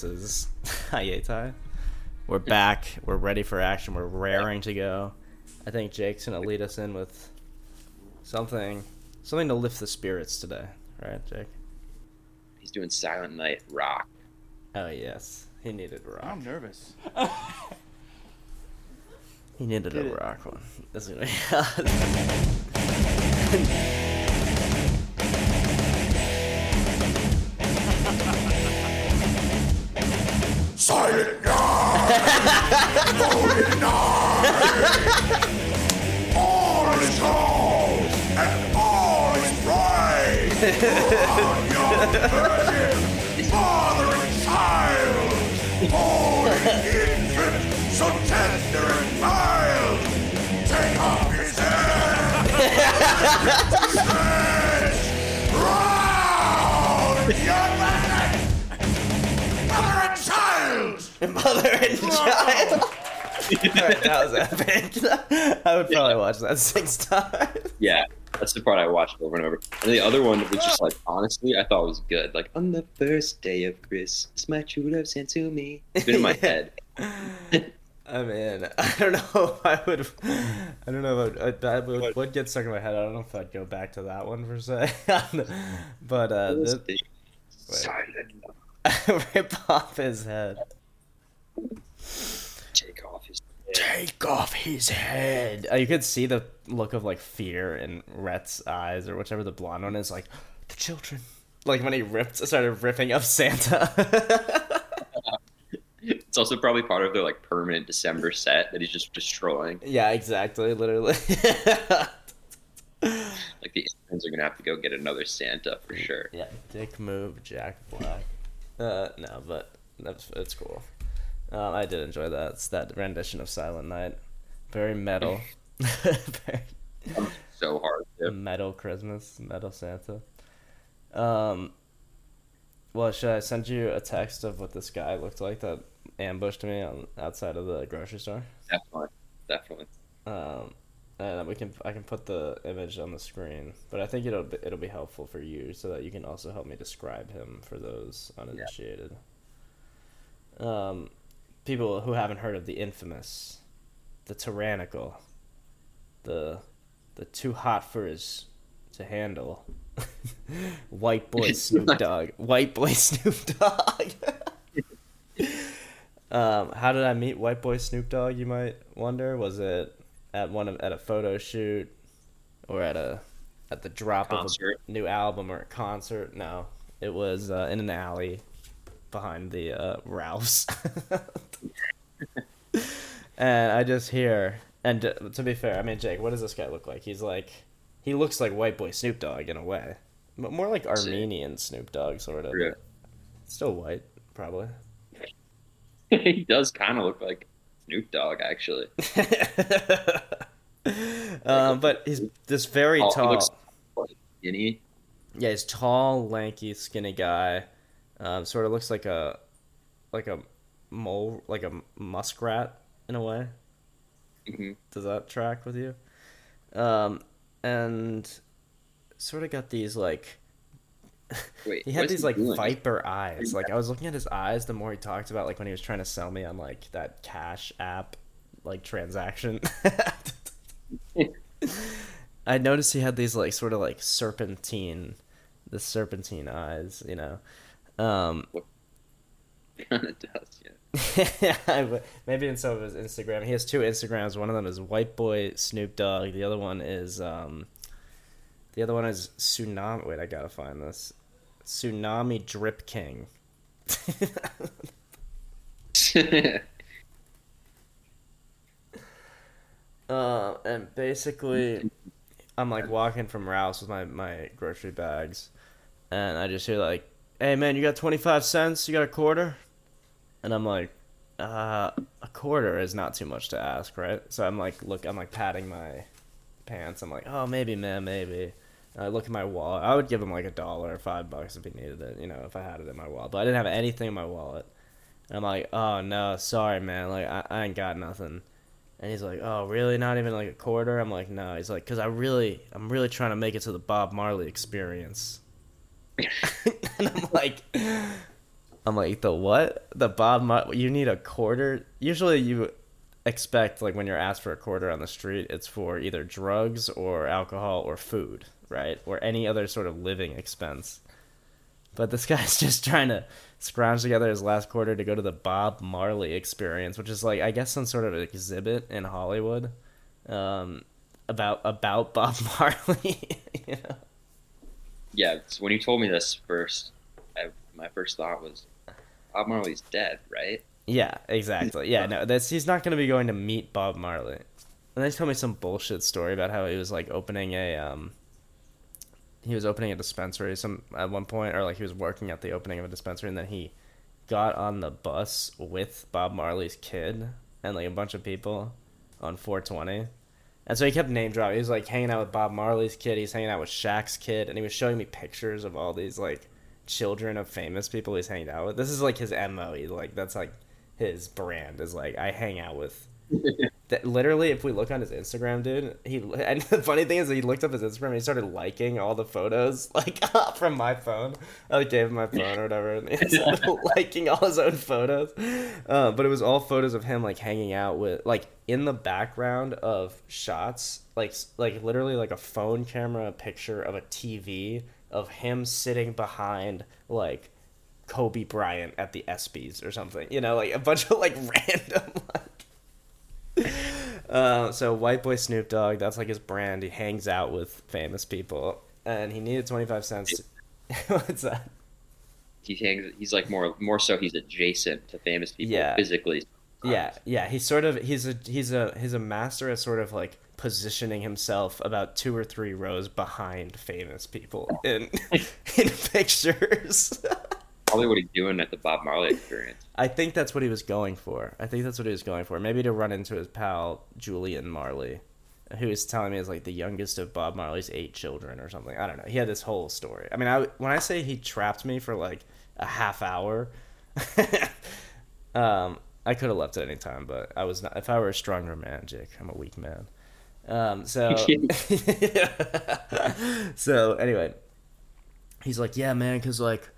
brief hiatuses. Hiati. We're back. We're ready for action. We're raring to go. I think Jake's gonna lead us in with something, something to lift the spirits today, right, Jake? He's doing Silent Night rock. Oh yes, he needed a rock. I'm nervous. He needed Get a it. rock one. This is gonna Silent night! Holy night! All is gold and all is bright! Mother and Child. Alright, that was epic. I would probably watch that six times. Yeah, that's the part I watched over and over. And the other one was just like, honestly, I thought was good. Like, on the first day of Christmas, my true love sent to me. It's been in my head. I mean, I don't know if I would. I don't know if I'd, I would, would get stuck in my head. I don't know if I'd go back to that one per se. but uh, this, day, Silent rip off his head. Take off his head. Take off his head. Uh, you could see the look of like fear in Rhett's eyes, or whichever the blonde one is. Like the children. Like when he ripped, started ripping up Santa. It's also probably part of their like permanent December set that he's just destroying. yeah, exactly. Literally. Like the interns are gonna have to go get another Santa for sure. yeah, dick move, Jack Black. Uh, no, but that's it's cool. Um, I did enjoy that. It's that rendition of Silent Night. Very metal. Very So hard. To, metal Christmas, metal Santa. Um, well, should I send you a text of what this guy looked like that ambushed me on outside of the grocery store? definitely, definitely. Um, and we can I can put the image on the screen, but I think it'll be, it'll be helpful for you so that you can also help me describe him for those uninitiated. Um, people who haven't heard of the infamous, the tyrannical, the the too hot for his to handle, white boy Snoop Dogg, white boy Snoop Dogg. um, how did I meet white boy Snoop Dogg? You might wonder. Was it at one of at a photo shoot, or at a at the drop Concert. of a new album or a concert? No, it was uh, in an alley behind the uh, Ralph's. and I just hear, and uh, to be fair, I mean, Jake, what does this guy look like? He's like, he looks like white boy Snoop Dogg in a way, but more like Armenian Snoop Dogg, sort of. Yeah. Still white, probably. he does kind of look like Snoop Dogg, actually. um, but he's this very Oh, he tall. looks skinny. Yeah, he's tall, lanky, skinny guy. Um, sort of looks like a like a mole, like a muskrat in a way. hmm Does that track with you? Um, and sort of got these like Wait, he had these like doing? viper eyes. Like I was looking at his eyes the more he talked about like when he was trying to sell me on like that cash app like transaction. I noticed he had these like sort of like serpentine the serpentine eyes, you know. Um kind of does, yeah. maybe in some of his Instagram. He has two Instagrams. One of them is White Boy Snoop Dogg. The other one is um, the other one is Tsunami. Wait, I gotta find this. Tsunami Drip King. uh, and basically, I'm like walking from Rouse with my my grocery bags, and I just hear like, "Hey man, you got twenty five cents? You got a quarter?" And I'm like, uh, a quarter is not too much to ask, right? So I'm like, look, I'm like patting my pants. I'm like, oh, maybe, man, maybe. And I look at my wallet. I would give him like a dollar or five bucks if he needed it, you know, if I had it in my wallet. But I didn't have anything in my wallet. And I'm like, oh no, sorry, man. Like I, I ain't got nothing. And he's like, oh, really? Not even like a quarter? I'm like, no. He's like, cause I really, I'm really trying to make it to the Bob Marley experience. and I'm like, I'm like, the what? The Bob Mar- you need a quarter? Usually you expect like when you're asked for a quarter on the street, it's for either drugs or alcohol or food, right? Or any other sort of living expense. But this guy's just trying to scrounge together his last quarter to go to the Bob Marley experience, which is like I guess some sort of exhibit in Hollywood. Um about about Bob Marley. you know? Yeah, so when you told me this first, I, my first thought was Bob Marley's dead, right? Yeah, exactly. Yeah, no, that's he's not gonna be going to meet Bob Marley. And they told me some bullshit story about how he was like opening a um he was opening a dispensary some at one point or like he was working at the opening of a dispensary and then he got on the bus with Bob Marley's kid and like a bunch of people on 420. And so he kept name dropping. He was like hanging out with Bob Marley's kid, he's hanging out with Shaq's kid, and he was showing me pictures of all these like children of famous people he's hanging out with. This is like his MO. He like that's like his brand is like I hang out with that literally if we look on his instagram dude he and the funny thing is he looked up his instagram and he started liking all the photos like from my phone i like, gave him my phone or whatever and he started liking all his own photos uh, but it was all photos of him like hanging out with like in the background of shots like like literally like a phone camera picture of a tv of him sitting behind like Kobe Bryant at the ESPYS or something. You know, like a bunch of like random like uh, so white boy Snoop Dogg, that's like his brand. He hangs out with famous people and he needed 25 cents. What's that? He hangs. He's like more more so. He's adjacent to famous people Yeah. physically. Yeah, yeah, he's sort of he's a he's a he's a master at sort of like positioning himself about two or three rows behind famous people in in pictures. Probably what he's doing at the Bob Marley experience. I think that's what he was going for. I think that's what he was going for. Maybe to run into his pal Julian Marley, who was telling me is like the youngest of Bob Marley's eight children or something. I don't know. He had this whole story. I mean, I when I say he trapped me for like a half hour, um, I could have left at any time, but I was not. If I were a stronger man, Jake, I'm a weak man. Um, so, so anyway, he's like, yeah, man, because like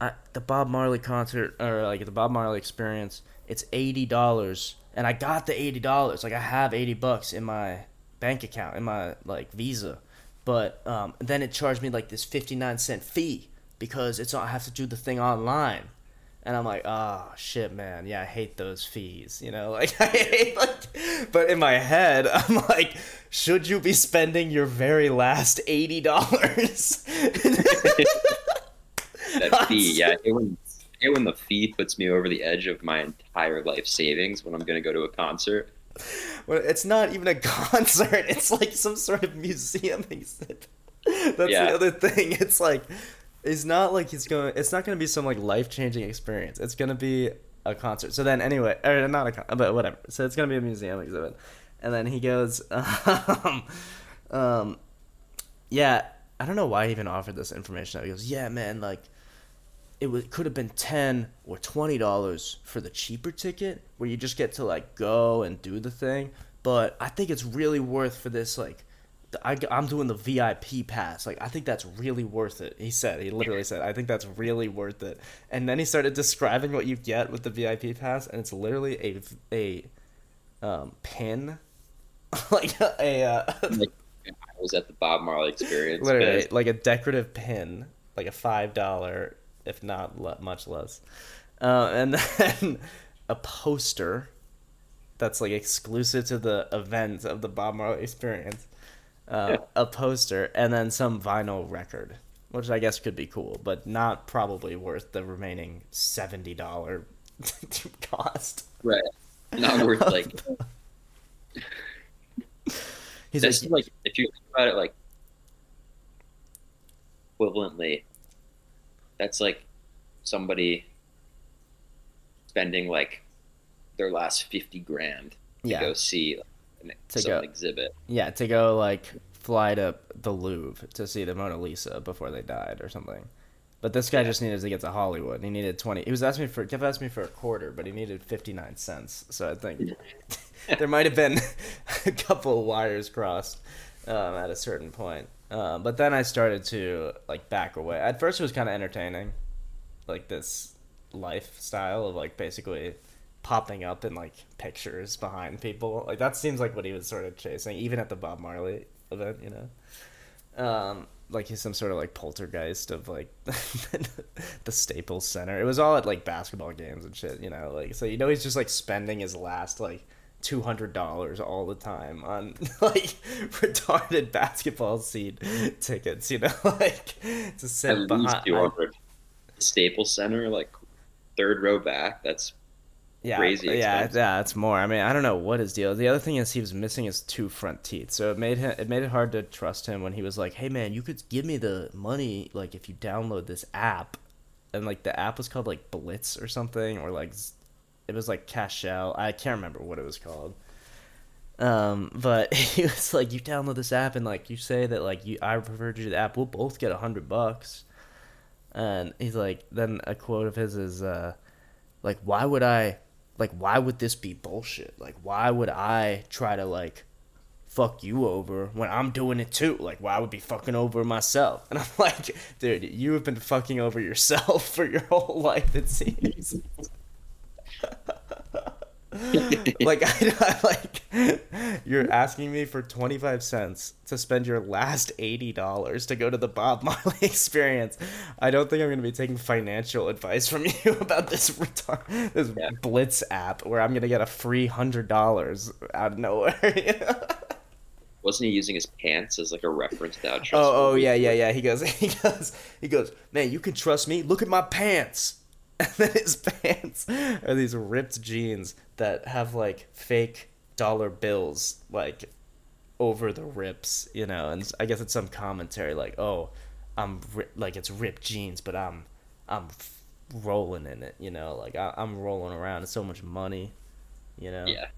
I, the Bob Marley concert or like the Bob Marley experience, it's eighty dollars, and I got the eighty dollars. Like I have eighty bucks in my bank account in my like Visa, but um, then it charged me like this fifty nine cent fee because it's I have to do the thing online. And I'm like, oh shit, man, yeah, I hate those fees, you know, like I hate like, but in my head, I'm like, should you be spending your very last eighty dollars? That fee, yeah. It when, it when the fee puts me over the edge of my entire life savings when I'm going to go to a concert. Well, it's not even a concert. It's like some sort of museum exhibit. That's Yeah. the other thing. It's like it's not like he's going. It's not going to be some like life changing experience. It's going to be a concert. So then, anyway, or not a con- but whatever. So it's going to be a museum exhibit, and then he goes, um, um, yeah. I don't know why he even offered this information. He goes, yeah, man, like it was could have been ten or twenty dollars for the cheaper ticket where you just get to like go and do the thing. But I think it's really worth for this like. I, I'm doing the VIP pass. Like I think that's really worth it. He said. He literally said, "I think that's really worth it." And then he started describing what you get with the VIP pass, and it's literally a a um, pin, like a uh, Like, I was at the Bob Marley experience. literally like a decorative pin, like a five dollar, if not le- much less, uh, and then a poster that's like exclusive to the event of the Bob Marley experience. Uh, A poster and then some vinyl record, which I guess could be cool, but not probably worth the remaining seventy dollar cost. Right. Not worth like. He's That's like, like if you think about it like equivalently, that's like somebody spending like their last fifty grand to yeah, go see like, an, To some go- exhibit. Yeah, to go like fly to the Louvre to see the Mona Lisa before they died or something. But this guy just needed to get to Hollywood. He needed twenty. He was asking me for kept asking me for a quarter, but he needed fifty nine cents. So I think there might have been a couple of wires crossed um, at a certain point. Uh, but then I started to like back away. At first, it was kind of entertaining, like this lifestyle of like basically popping up in like pictures behind people. Like that seems like what he was sort of chasing, even at the Bob Marley event, you know. Um, like he's some sort of like poltergeist of like the Staples Center. It was all at like basketball games and shit, you know. Like so, you know, he's just like spending his last like two hundred dollars all the time on like retarded basketball seat tickets, you know, like to sit At behind. two hundred. Staples Center, like third row back. That's yeah, crazy Yeah, expensive. yeah, it's more. I mean, I don't know what his deal. is. The other thing is he was missing his two front teeth, so it made him it made it hard to trust him when he was like, "Hey, man, you could give me the money like if you download this app," and like the app was called like Blitz or something, or like it was like Cash Out. I can't remember what it was called. Um, but he was like, "You download this app and like you say that like you I referred you to the app, we'll both get a hundred bucks." And he's like, then a quote of his is, uh, like, why would I, like, why would this be bullshit? Like, why would I try to, like, fuck you over when I'm doing it too? Like, why would be fucking over myself? And I'm like, dude, you have been fucking over yourself for your whole life, it seems. like I, like you're asking me for 25 cents to spend your last $80 to go to the Bob Marley experience. I don't think I'm going to be taking financial advice from you about this retar- this Yeah. Blitz app where I'm going to get a free $100 out of nowhere. wasn't he using his pants as like a reference to how Oh, oh yeah, yeah, yeah. He goes, he goes, he goes. Man, you can trust me. Look at my pants. And then his pants are these ripped jeans that have like fake dollar bills like over the rips, you know. And I guess it's some commentary like, oh, I'm ri- like it's ripped jeans, but I'm I'm f- rolling in it, you know. Like I- I'm rolling around. It's so much money, you know, Yeah.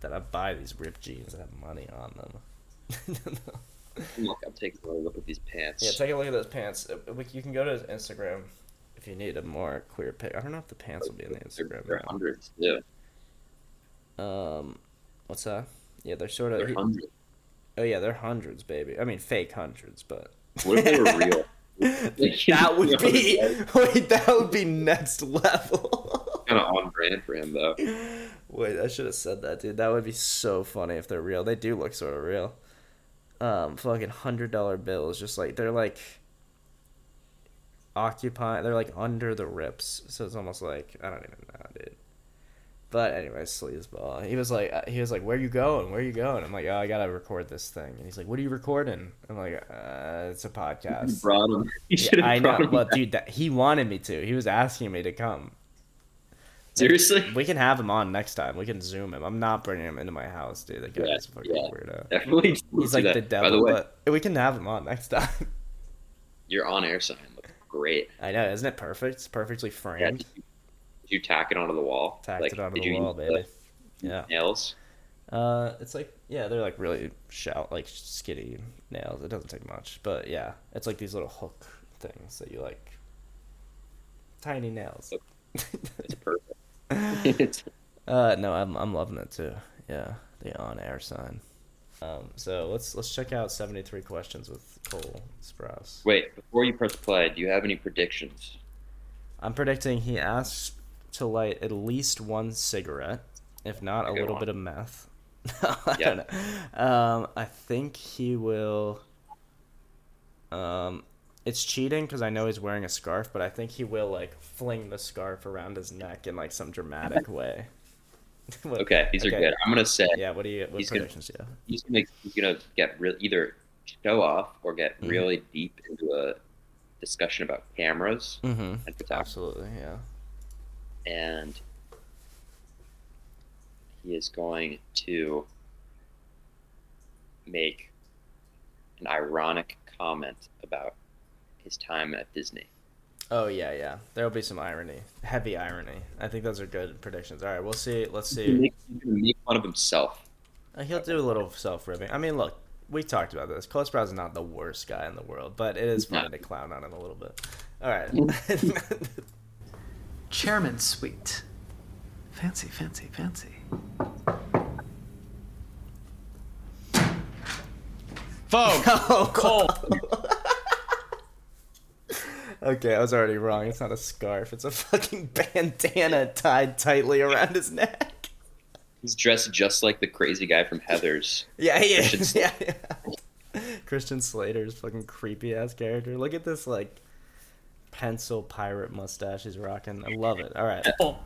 that I buy these ripped jeans that have money on them. Look, I'm taking a look at these pants. Yeah, take a look at those pants. Uh, You can go to his Instagram if you need a more clear pic. I don't know if the pants will be in the Instagram. they're hundreds. Yeah. Um, what's that? Yeah, they're sort they're of. hundreds. Oh yeah, they're hundreds, baby. I mean, fake hundreds, but. What if they were real? that would be wait. That would be next level. kind of on brand for him though. wait, I should have said that, dude. That would be so funny if they're real. They do look sort of real. Um, fucking hundred dollar bills, just like they're like occupy. They're like under the rips, so it's almost like I don't even know, dude. But anyway, sleazeball. He was like, uh, he was like, "Where you going? Where you going?" I'm like, "Oh, I gotta record this thing." And he's like, "What are you recording?" I'm like, uh, "It's a podcast." brought him. Yeah, I know, but dude, that, he wanted me to. He was asking me to come. Seriously? We can have him on next time. We can zoom him. I'm not bringing him into my house, dude. That Yeah, guy's a fucking yeah. weirdo. Definitely. He's like that. the devil, By the way, but we can have him on next time. you're on-air sign looked great. I know, isn't it perfect? It's perfectly Yeah, framed. did, you, did you tack it onto the wall? Tacked Like, it onto did the you wall, use the baby. Yeah. Nails. Uh, it's like yeah, they're like really shout like skinny nails. It doesn't take much, but yeah, it's like these little hook things that you like. Tiny nails. It's perfect. It's- uh, no, I'm I'm loving it too. Yeah, the on air sign. Um, so let's let's check out 73 questions with Cole Sprouse. Wait, before you press play, do you have any predictions? I'm predicting he asks to light at least one cigarette, if not a little one. bit of meth. I Yeah. don't know. Um, I think he will. Um, it's cheating because I know he's wearing a scarf, but I think he will like fling the scarf around his neck in like some dramatic way. What- Okay, these okay. are good. I'm gonna say Yeah. What do you? What He's gonna- predictions you have? he's gonna he's gonna get real either show off or get Mhm. really deep into a discussion about cameras Mm-hmm. and photography, Absolutely. Yeah. and he is going to make an ironic comment about his time at Disney. Oh yeah, yeah. There will be some irony, heavy irony. I think those are good predictions. All right, we'll see. Let's see. gonna make, make fun of himself. Uh, He'll do a little self ribbing. I mean, look, we talked about this. Cole Sprouse is not the worst guy in the world, but it is funny No. to clown on him a little bit. All right. Chairman suite. Fancy, fancy, fancy. Vogue. oh, Cole. Okay, I was already wrong. It's not a scarf. It's a fucking bandana tied tightly around his neck. He's dressed just like the crazy guy from Heathers. Yeah, he is. Christian Yeah, yeah. Christian Slater's fucking creepy ass character. Look at this like pencil pirate mustache he's rocking. I love it. All right, Oh,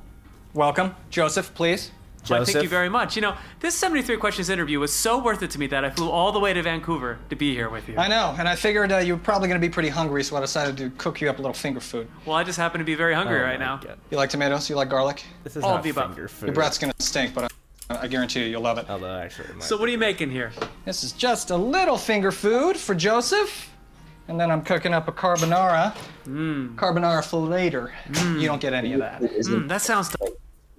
Welcome, Joseph, please. Why, thank you very much. You know, this 73 questions interview was so worth it to me that I flew all the way to Vancouver to be here with you. I know, and I figured uh, you were probably going to be pretty hungry, so I decided to cook you up a little finger food. Well, I just happen to be very hungry Oh right now. God. You like tomatoes? You like garlic? This is All not of the above. finger food. Your breath's going to stink, but I, I guarantee you, you'll love it. Although actually, it might So what are you making here? This is just a little finger food for Joseph. And then I'm cooking up a carbonara. Carbonara for later. You don't get any of that. Mm, that sounds.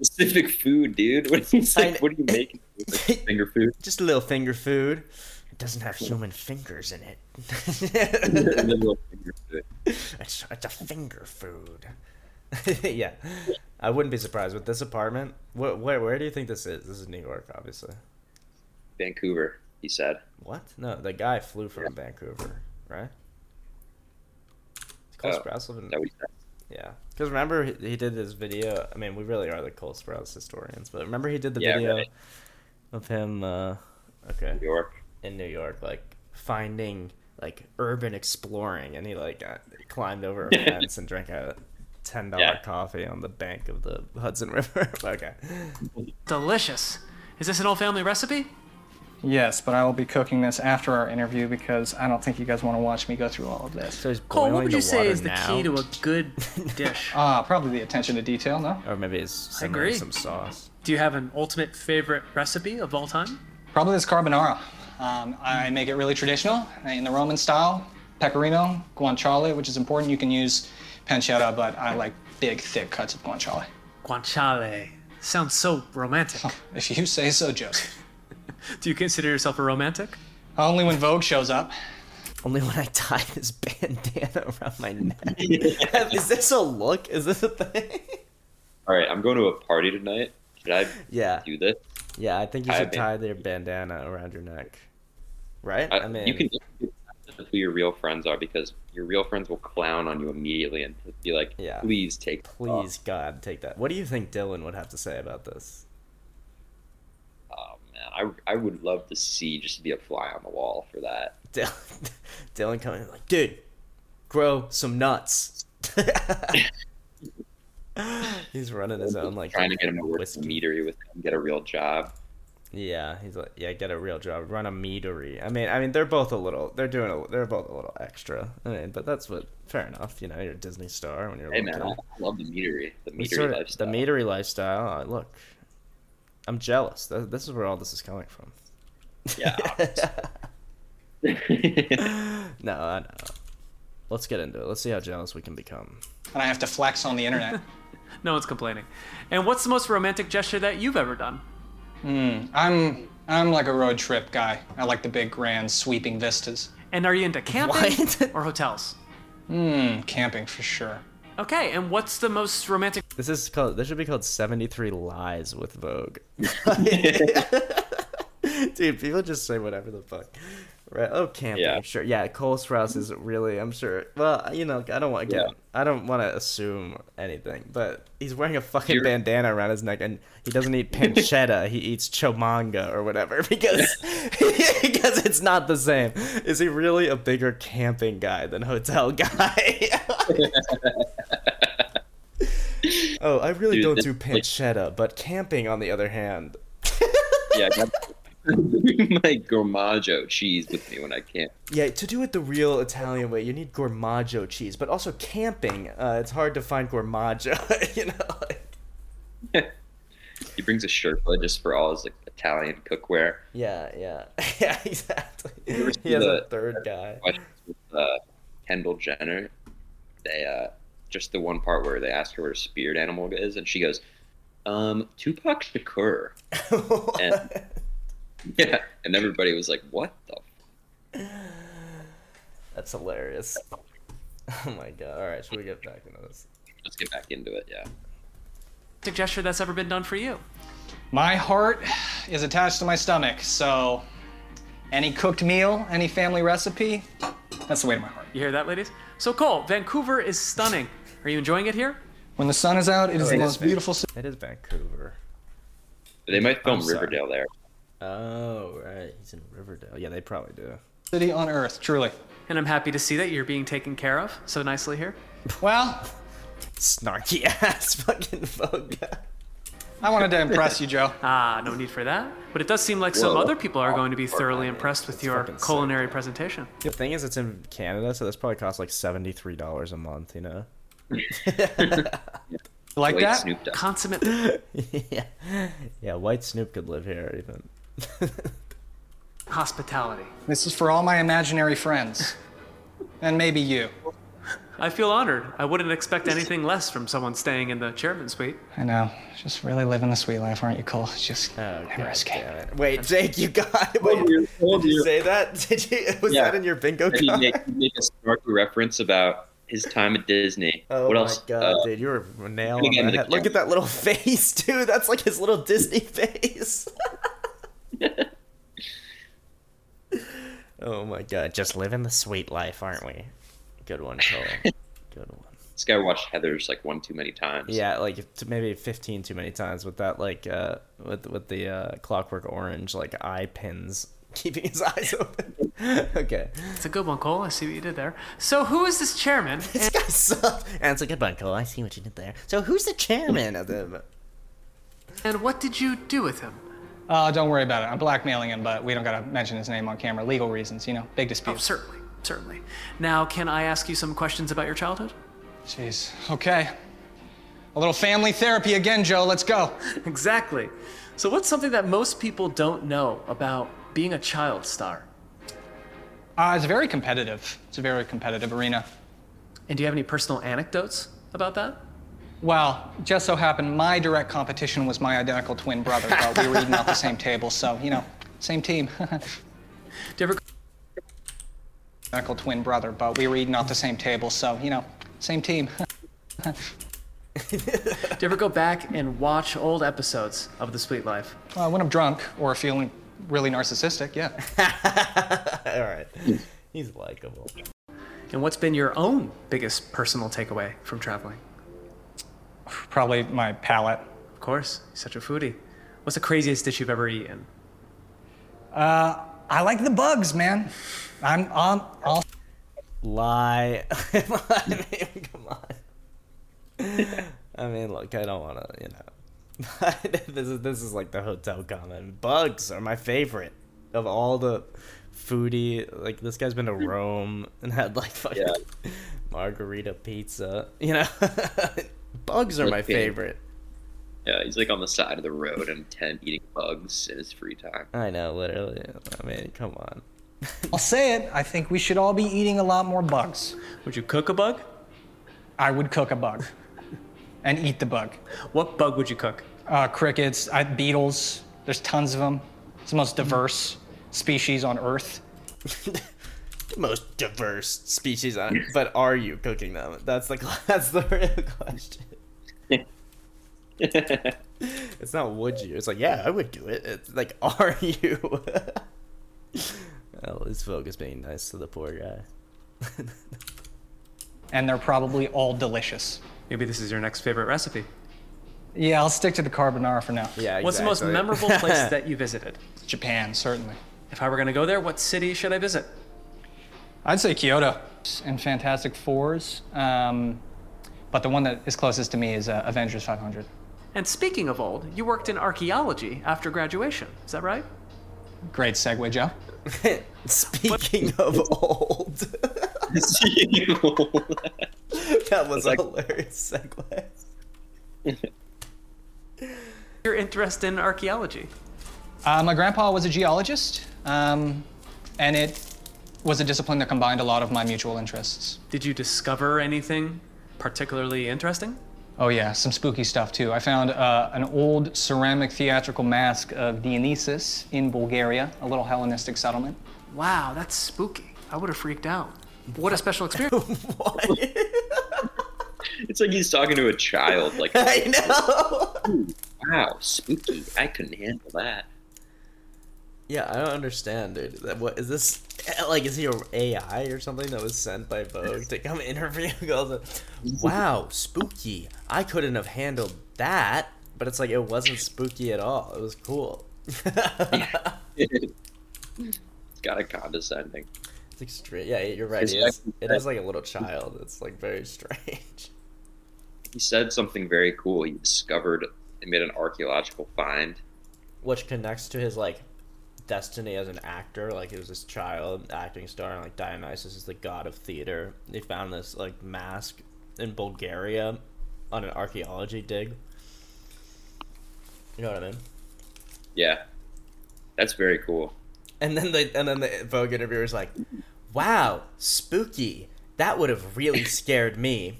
Specific food, dude. What, is I like, what are you making? Like, finger food? just a little finger food. It doesn't have human fingers in it. Little finger food. it's, it's a finger food. yeah, I wouldn't be surprised with this apartment. What, where, where do you think this is? This is New York, obviously. Vancouver, he said. What? No, the guy flew from Vancouver, right? Cole Oh, Sprouse live in- Is that what he said? Yeah, because remember he, he did this video. I mean, we really are the Cole Sprouse historians, but remember he did the Yeah, video right. of him. Uh, okay, New York. in New York, like finding like urban exploring, and he like uh, climbed over a fence and drank a ten dollar Yeah. coffee on the bank of the Hudson River. okay, Delicious. Is this an old family recipe? Yes, but I will be cooking this after our interview because I don't think you guys want to watch me go through all of this. so he's Cole, what would you say water is the now? key to a good dish? Ah, probably the attention to detail, no? or maybe he's simmering agree. some sauce. Do you have an ultimate favorite recipe of all time? Probably this carbonara. Um, I make it really traditional in the Roman style. Pecorino, guanciale, which is important. You can use pancetta, but I like big, thick cuts of guanciale. Guanciale. Sounds so romantic. If you say so, Joseph. Do you consider yourself a romantic? Only when Vogue shows up. Only when I tie this bandana around my neck. is this a look? Is this a thing? All right, I'm going to a party tonight. Should I yeah, do this? yeah. I think you I should mean- tie your bandana around your neck. Right? I, I mean, you can who your real friends are because your real friends will clown on you immediately and be like, Yeah. "Please take this off." Please, God, take that. What do you think Dylan would have to say about this? Oh I I would love to see just be a fly on the wall for that. Dylan, Dylan coming in like, dude, grow some nuts. he's running his own like Trying to get him to work whiskey. meadery with him, get a real job. Yeah, he's like, yeah, get a real job, run a meadery. I mean, I mean, they're both a little, they're doing, a, they're both a little extra. I mean, but that's what, fair enough. You know, you're a Disney star when you're Hey man, I love the meadery, the meadery sort of- lifestyle. The meadery lifestyle. uh, look, I'm jealous. This is where all this is coming from. Yeah. no, I know. Let's get into it. Let's see how jealous we can become. And I have to flex on the internet. No one's complaining. And what's the most romantic gesture that you've ever done? Hmm. I'm I'm like a road trip guy. I like the big, grand, sweeping vistas. And are you into camping What? or hotels? Hmm, camping for sure. Okay, and what's the most romantic This is called. This should be called Seventy Three Lies with Vogue. Dude, people just say whatever the fuck. Right? Oh, camping. Yeah. Sure. Yeah, Cole Sprouse is really. I'm sure. Well, you know, I don't want. Again, Yeah. I don't want to assume anything, but he's wearing a fucking You're- bandana around his neck, and he doesn't eat pancetta. he eats chomanga or whatever because because it's not the same. Is he really a bigger camping guy than hotel guy? Oh, I really Dude, don't this- do like- pancetta, but camping, on the other hand. yeah, my gormaggio cheese with me when I camp. Yeah, to do it the real Italian way, you need gormaggio cheese, but also camping, uh, it's hard to find gormaggio. you know, like, He brings a Sherpa just for all his like Italian cookware. yeah, yeah, yeah, exactly. He has a the- third guy. With uh, Kendall Jenner. They uh, just the one part where they ask her what her spirit animal is, and she goes, "Um, Tupac Shakur." And yeah, and everybody was like, "What the?" That's hilarious. Oh my god! All right, should we get back into this? Let's get back into it. Yeah. gesture that's ever been done for you? My heart is attached to my stomach, so any cooked meal, any family recipe, that's the way to my heart. You hear that, ladies? So Cole, Vancouver is stunning. Are you enjoying it here? When the sun is out, it is Oh, the it most is. beautiful city. It is Vancouver. They might film I'm. Riverdale there. Oh right, he's in Riverdale. Yeah, they probably do. city on earth, truly. And I'm happy to see that you're being taken care of so nicely here. Well, Snarky ass fucking Vogue guy. I wanted to impress you, Joe. Ah, no need for that. But it does seem like some other people are going to be thoroughly impressed with your fucking sick. culinary presentation. The thing is, it's in Canada, so this probably costs like seventy three dollars a month. You know. Like Wait, that? Snoop Dogg. Consummate. yeah, yeah. White Snoop could live here even. hospitality. This is for all my imaginary friends. And maybe you. I feel honored. I wouldn't expect anything less from someone staying in the chairman suite. I know. Just really living the sweet life, aren't you, Cole? Just Oh, never God escape. it. Wait, Jake, you got it. Wait, dear. Oh, did you say that? Did you? Was Yeah. that in your bingo And he card? make, he make a snarky reference about his time at Disney. Oh what my else? god, Uh, dude, you were a nail Look on at the the head. Look at that little face, dude. That's like his little Disney face. oh my god, just living the sweet life, aren't we? Good one, Cole. Good one. this guy watched Heathers like one too many times. Yeah, like maybe fifteen too many times with that, like uh, with with the uh, Clockwork Orange like eye pins keeping his eyes open. okay, It's a good one, Cole. I see what you did there. So, who is this chairman? this guy sucks. And it's a good one, Cole. I see what you did there. So who's the chairman of the? And what did you do with him? Uh, don't worry about it. I'm blackmailing him, but we don't gotta mention his name on camera. Legal reasons, you know. Big dispute. Oh, dispute. certainly, certainly. Now, can I ask you some questions about your childhood? Jeez. Okay. A little family therapy again, Joe. Let's go. Exactly. So, what's something that most people don't know about being a child star? Uh, it's very competitive. It's a very competitive arena. And do you have any personal anecdotes about that? Well, just so happened my direct competition was my identical twin brother, but we were eating off the same table, so, you know, same team. Do you ever identical twin brother, but we were eating off the same table, so, you know, same team. do you ever go back and watch old episodes of The Sweet Life? Uh, when I'm drunk or feeling really narcissistic, yeah. All right, he's likable. And what's been your own biggest personal takeaway from traveling? Probably my palate. Of course, you're such a foodie. What's the craziest dish you've ever eaten? I like the bugs, man. I'm on. I'll Lie. I mean, come on. I mean, look, I don't want to, you know. this is this is like the hotel comment. Bugs are my favorite of all the foodie. Like this guy's been to Rome and had like fucking Yeah. margarita pizza. You know, bugs are my favorite. Yeah, he's like on the side of the road in a tent eating bugs in his free time. I know, literally. I mean, come on. I'll say it. I think we should all be eating a lot more bugs. Would you cook a bug? I would cook a bug and eat the bug. What bug would you cook? Uh, crickets, I, beetles. There's tons of them. It's the most diverse species on Earth. the most diverse species on Earth. but are you cooking them that's the that's the real question it's not would you it's like yeah i would do it it's like are you well this folk is being nice to the poor guy And they're probably all delicious. Maybe this is your next favorite recipe. Yeah, I'll stick to the carbonara for now. yeah What's the most memorable place that you visited? Japan, certainly. If I were going to go there, what city should I visit? I'd say Kyoto and Fantastic Fours. Um, but the one that is closest to me is uh, Avengers 500. And speaking of old, you worked in archaeology after graduation. Is that right? Great segue, Joe. speaking of old that was a hilarious segue Your interest in archaeology. Uh, my grandpa was a geologist, um, and it was a discipline that combined a lot of my mutual interests. Did you discover anything particularly interesting? Oh yeah, some spooky stuff too. I found uh, an old ceramic theatrical mask of Dionysus in Bulgaria, a little Hellenistic settlement. Wow, that's spooky. I would have freaked out. What a special experience. what It's like he's talking to a child. Like, i know wow, spooky. I couldn't handle that. Yeah, I don't understand, dude. What is this? like is he a AI or something that was sent by Vogue to come interview girls? Wow, spooky. I couldn't have handled that, but it's like it wasn't spooky at all. It was cool. it's kind of condescending. It's extreme. Yeah, you're right. It is, it is like a little child. It's like very strange. He said something very cool. He discovered and made an archaeological find. Which connects to his like destiny as an actor. Like he was this child acting star, and like Dionysus is the god of theater. They found this like mask in Bulgaria on an archaeology dig. You know what I mean? Yeah, that's very cool. And then the and then the Vogue interviewer's like, "Wow, spooky. That would have really scared me.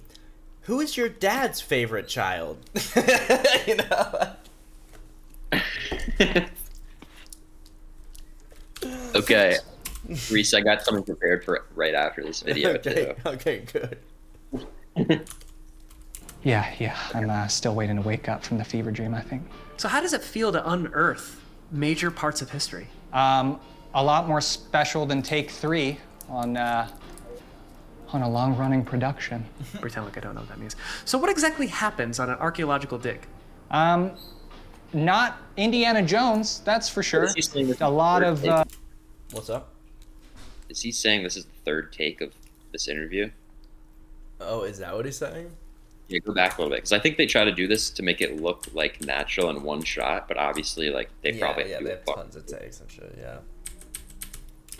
Who is your dad's favorite child?" you know. okay, Reese, I got something prepared for right after this video okay. too. Okay. Good. Yeah, yeah. I'm uh, still waiting to wake up from the fever dream. I think. So, how does it feel to unearth major parts of history? Um, a lot more special than Take Three on uh, on a long-running production. Pretend like I don't know what that means. So, what exactly happens on an archaeological dig? Um, not Indiana Jones, that's for sure. Is he saying this A lot of uh. What's up? Is he saying this is the third take of this interview? Oh, is that what he's saying? Yeah, go back a little bit because I think they try to do this to make it look like natural in one shot, but obviously, like they yeah, probably yeah, have to they have tons of takes and shit. Yeah.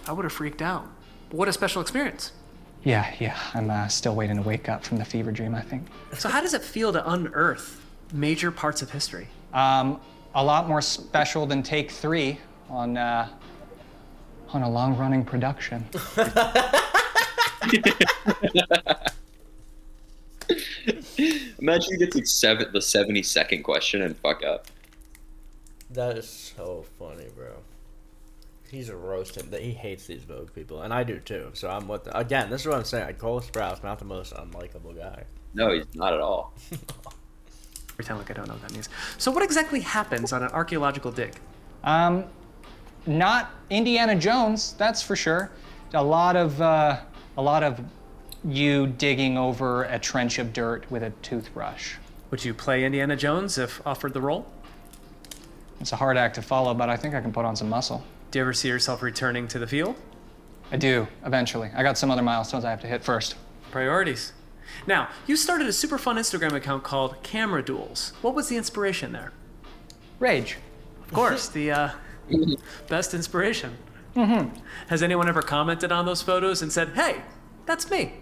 I would have freaked out. What a special experience. yeah, yeah. I'm uh, still waiting to wake up from the fever dream. I think. So, how does it feel to unearth major parts of history? Um, a lot more special than Take Three on uh, on a long-running production. Imagine you get to seven, the seventy second question and fuck up. That is so funny, bro. He's a roasting. He hates these Vogue people, and I do too. So I'm with. Again, this is what I'm saying. Like Cole Sprouse, not the most unlikable guy. No, he's not at all. Pretend like I don't know what that means. So, what exactly happens on an archaeological dig? Um, not Indiana Jones, that's for sure. A lot of uh, a lot of you digging over a trench of dirt with a toothbrush. Would you play Indiana Jones if offered the role? It's a hard act to follow, but I think I can put on some muscle. Do you ever see yourself returning to the field? I do, eventually. I got some other milestones I have to hit first. Priorities. Now, you started a super fun Instagram account called Camera Duels. What was the inspiration there? Rage. Of course, the uh, best inspiration. Mm-hmm. Has anyone ever commented on those photos and said, hey, that's me?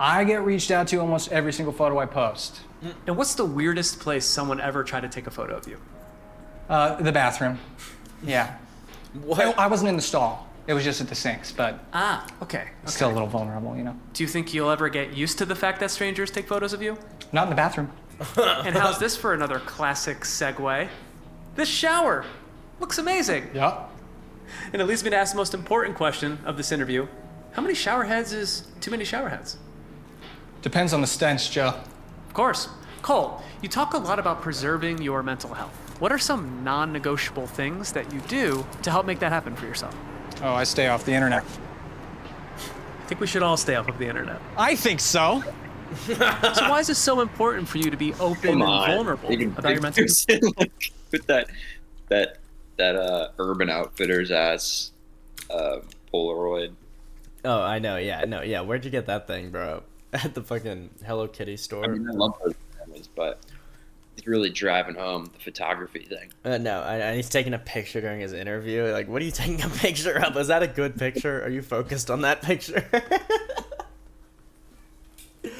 I get reached out to almost every single photo I post. And what's the weirdest place someone ever tried to take a photo of you? Uh, the bathroom. Yeah. I, I wasn't in the stall. It was just at the sinks, but Ah, okay. okay. still a little vulnerable, you know. Do you think you'll ever get used to the fact that strangers take photos of you? Not in the bathroom. And how's this for another classic segue? This shower looks amazing. Yeah. And it leads me to ask the most important question of this interview. How many shower heads is too many shower heads? Depends on the stench, Joe. Of course. Cole, you talk a lot about preserving your mental health. What are some non negotiable things that you do to help make that happen for yourself? Oh, I stay off the internet. I think we should all stay off of the internet. I think so. So, why is this so important for you to be open and vulnerable Taking about your mental health? pictures like, with that that that uh, Urban Outfitters ass uh, Polaroid. Oh, I know. Yeah, no, yeah. Where'd you get that thing, bro? At the fucking Hello Kitty store. I mean, I love those cameras, but he's really driving home the photography thing. Uh, no, I, I, he's taking a picture during his interview. Like, what are you taking a picture of? Is that a good picture? Are you focused on that picture?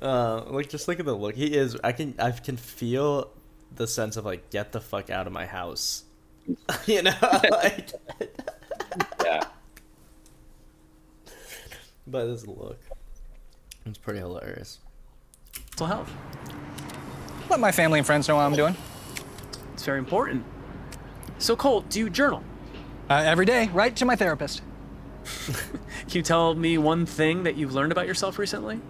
uh, like, just look at the look. He is. I can. I can feel the sense of like, get the fuck out of my house. you know, like. Yeah. But this look, it's pretty hilarious. Mental health. Let my family and friends know how I'm doing. It's very important. So, Cole, do you journal? Uh, every day, right to my therapist. Can you tell me one thing that you've learned about yourself recently?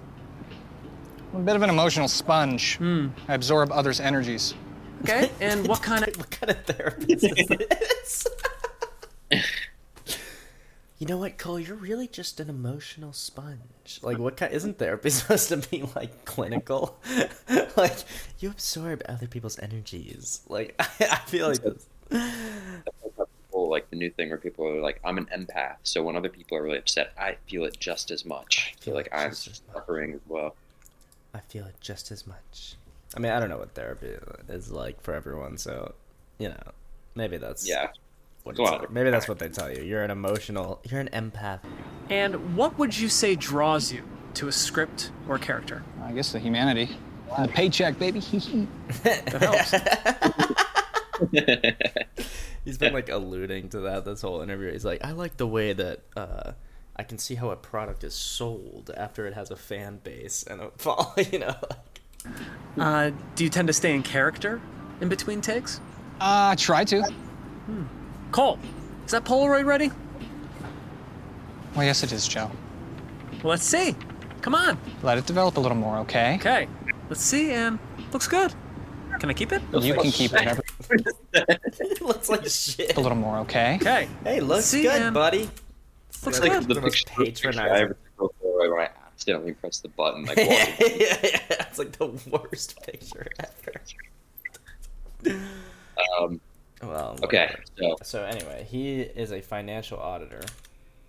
I'm a bit of an emotional sponge. I absorb others' energies. Okay. And what kind of What kind of therapist is this? you know what, Cole? You're really just an emotional sponge. Like, what kind? Isn't therapy supposed to be like clinical? like, you absorb other people's energies. Like, I, feel like this. People, like the new thing where people are like, I'm an empath. So when other people are really upset, I feel it just as much. I feel like I'm just as much. suffering as well. I feel it just as much. I mean, I don't know what therapy is like for everyone, so you know, maybe that's Yeah. What it's like. Maybe that's what they tell you. You're an emotional. You're an empath. And what would you say draws you to a script or character? I guess the humanity. And the paycheck, baby. That helps. He's been like alluding to that this whole interview. He's like, I like the way that uh, I can see how a product is sold after it has a fan base and a fall. You know, uh, do you tend to stay in character in between takes? Uh, try to. Cole, is that Polaroid ready? Well, yes, it is, Joe. Well, let's see. Come on. Let it develop a little more, okay? Okay. Let's see, and looks good. Can I keep it? You can keep whatever. it looks like shit. A little more, okay? Okay. Hey, looks See, good, and- buddy. Looks like good. the, The most picture, picture I patronizing. ever took of Polaroid when I accidentally pressed the button. Like, yeah, walking. yeah, it's like the worst picture ever. um, Well, okay, so So anyway, he is a financial auditor,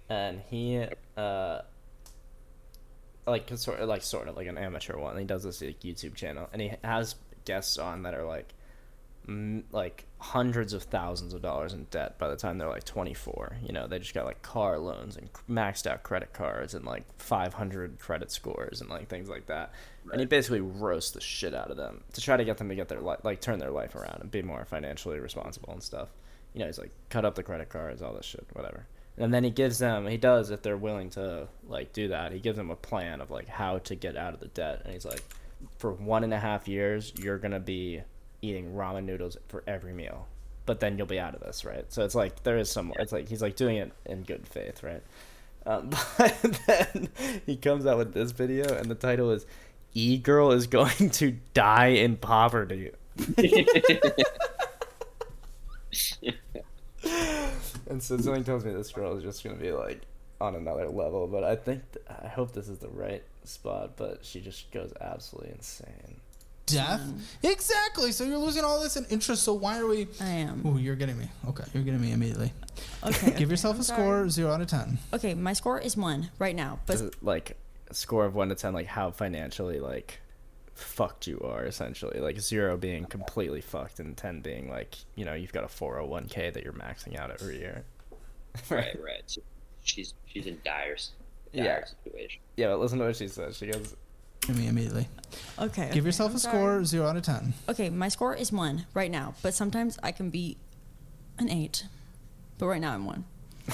and he uh, like sort of like sort of like an amateur one. He does this like, YouTube channel, and he has guests on that are like m- like hundreds of thousands of dollars in debt by the time they're like 24 you know they just got like car loans and maxed out credit cards and like 500 credit scores and like things like that. And he basically roasts the shit out of them to try to get them to get their life like turn their life around and be more financially responsible and stuff. You know he's like cut up the credit cards all this shit whatever. And then he gives them he does if they're willing to like do that he gives them a plan of like how to get out of the debt. And he's like for one and a half years you're gonna be eating ramen noodles for every meal. But then you'll be out of this right? So it's like there is some it's like he's like doing it in good faith right? Um, but then he comes out with this video and the title is e-girl is going to die in poverty. And so something tells me this girl is just gonna be like on another level but i think th- i hope this is the right spot but she just goes absolutely insane Death? Mm-hmm. Exactly. So you're losing all this in interest. So why are we? I am. Ooh, you're getting me. Okay, you're getting me immediately. Okay. Give yourself I'm a sorry. score, zero out of ten. Okay, my score is one right now, but it, like a score of 1 to 10 like how financially like fucked you are essentially like 0 being completely fucked and 10 being like you know you've got a 401k that you're maxing out every year right, right. So she's she's in dire, s- dire Yeah. situation. yeah but listen to what she says she goes Give me immediately. okay. Give okay, yourself I'm a sorry. score, zero out of ten. Okay, my score is one right now, but sometimes I can be an eight. But right now I'm one.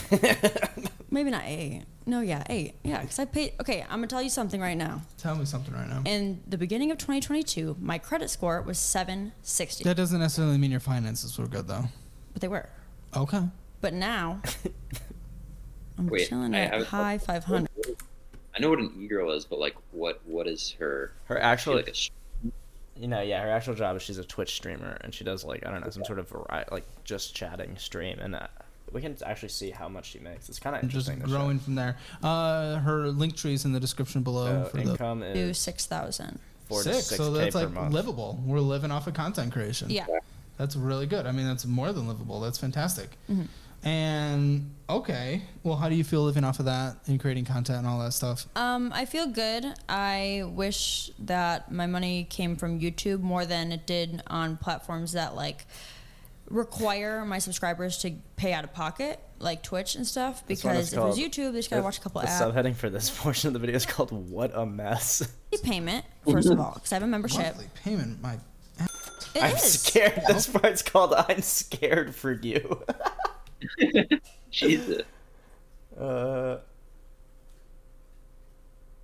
Maybe not eight. No, yeah, eight. Yeah, because I paid. Okay, I'm gonna tell you something right now. Tell me something right now. In the beginning of 2022, my credit score was 760, That doesn't necessarily mean your finances were good, though. but they were. Okay. But now I'm Wait, chilling I at have a- high 500. I know what an e-girl is, but like, what what is her? her actual like a s- you know yeah her actual job is she's a twitch streamer and she does like i don't know some sort of vari- like just chatting stream and uh, we can actually see how much she makes it's kind of And just interesting show. growing from there. Uh, her Linktree is in the description below. So for the income Do is 6,000. six, six so that's like month. livable. We're living off of content creation. Yeah. That's really good. I mean, that's more than livable. That's fantastic. Mm-hmm. And okay, well, how do you feel living off of that and creating content and all that stuff? Um, I feel good. I wish that my money came from YouTube more than it did on platforms that like require my subscribers to pay out of pocket, like Twitch and stuff. This one is Because if it was YouTube, they just gotta watch a couple ads. the ads. subheading for this portion of the video is called "What a Mess." Payment first of all, because I have a membership. Monthly payment, my It I'm is. scared. This part's called "I'm scared for you." Jesus. Uh,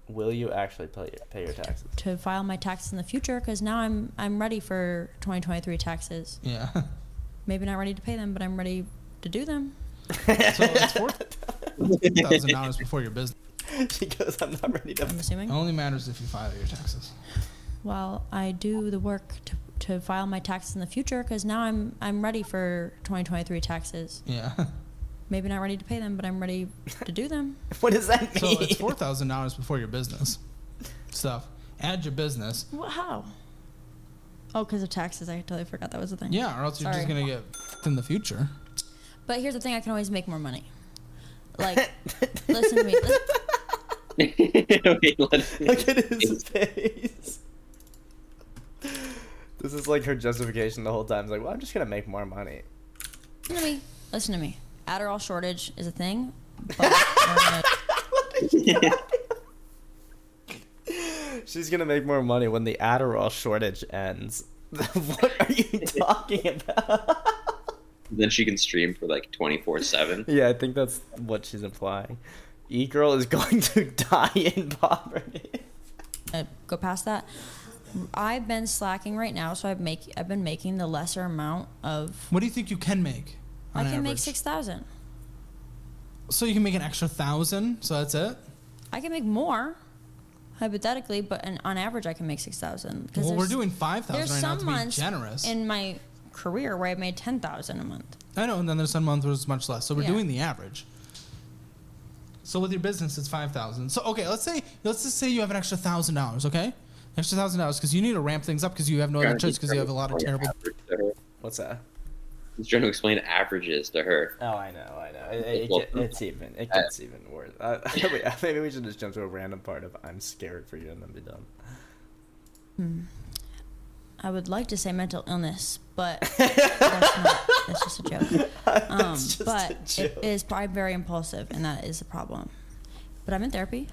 will you actually pay pay your taxes? To file my taxes in the future, because now I'm I'm ready for 2023 taxes. yeah. Maybe not ready to pay them, but I'm ready to do them. so it's four thousand dollars before your business. she goes, "I'm not ready to." I'm assuming. It only matters if you file your taxes. Well, I do the work to, to file my taxes in the future because now I'm I'm ready for 2023 taxes. Yeah. maybe not ready to pay them, but I'm ready to do them. What does that mean? So it's four thousand dollars before your business stuff. Add your business. What, how? Oh, because of taxes. I totally forgot that was the thing. Yeah, or else you're just gonna get f***ed in the future. But here's the thing: I can always make more money. Like, listen to me. Listen, Wait, let- Look at his face. This is like her justification the whole time. It's like, well, I'm just gonna make more money. listen to me. Listen to me. Adderall shortage is a thing. But we're She's gonna make more money when the Adderall shortage ends. what are you talking about? then she can stream for like 24 7. yeah, I think that's what she's implying. E girl is going to die in poverty. uh, go past that. I've been slacking right now, so I've make I've been making the lesser amount of. What do you think you can make? I can make six thousand. So you can make an extra thousand. So that's it. I can make more, hypothetically, but an, on average, I can make six thousand. Well, we're doing five thousand. There's right now some months generous. in my career where I made ten thousand a month. I know, and then there's some months where it's much less. So we're Yeah. doing the average. So with your business, it's five thousand. So okay, let's say let's just say you have an extra thousand dollars. Okay, extra thousand dollars because you need to ramp things up because you have no other choice because you have a lot of terrible. What's that? He's trying to explain averages to her. Oh, I know, I know. It, it, Well, it's even. It gets even worse. Uh, wait, maybe we should just jump to a random part of "I'm scared for you" and then be done. I would like to say mental illness, but that's not. That's just a joke. Um, That's just but a joke. is probably very impulsive, and that is a problem. But I'm in therapy,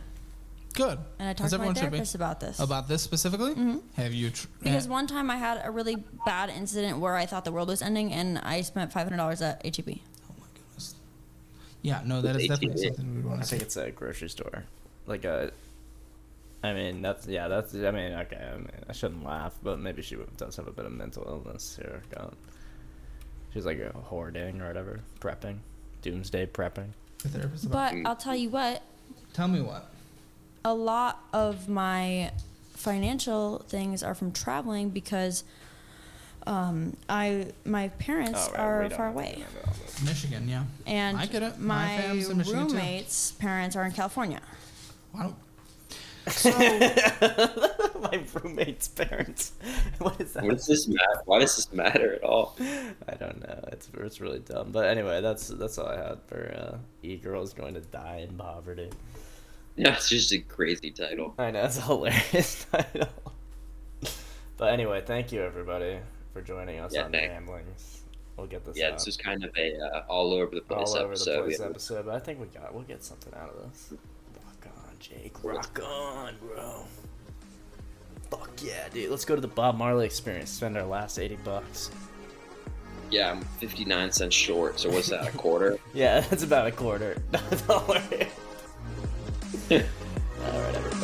Good. and I As talked to my everyone should be. therapist about this. About this specifically? Mhm. Have you? Tr- Because uh, one time I had a really bad incident where I thought the world was ending, and I spent five hundred dollars at HEB. oh my goodness. Yeah, no, that is definitely something we want I to see. think it's a grocery store, like a. I mean that's yeah that's I mean okay I mean I shouldn't laugh but maybe she does have a bit of mental illness here going. She's like a hoarding or whatever, prepping, doomsday prepping. The therapist about. But I'll tell you what, Tell me what. A lot of my financial things are from traveling because um, I my parents Oh, right, are far away, get into all this. Michigan, yeah. and I get it. My my, family's in Michigan, too. roommates' parents are in California. Why don't? My roommate's parents. What is that? What does this matter? Why does this matter at all? I don't know. It's it's really dumb. But anyway, that's that's all I had for uh, e girls going to die in poverty. Yeah, it's just a crazy title. I know it's a hilarious title. but anyway, thank you everybody for joining us Yeah, on thank- Ramblings. We'll get this Yeah, out this is kind of a uh, all over the place all over episode. the place have- episode. But I think we got we'll get something out of this. Rock on, Jake. Rock on, bro. Fuck yeah, dude. Let's go to the Bob Marley experience. Spend our last eighty bucks. Yeah, I'm 59 cents short. So what's that? A quarter? Yeah, that's about a quarter. Don't worry. Alright, everyone.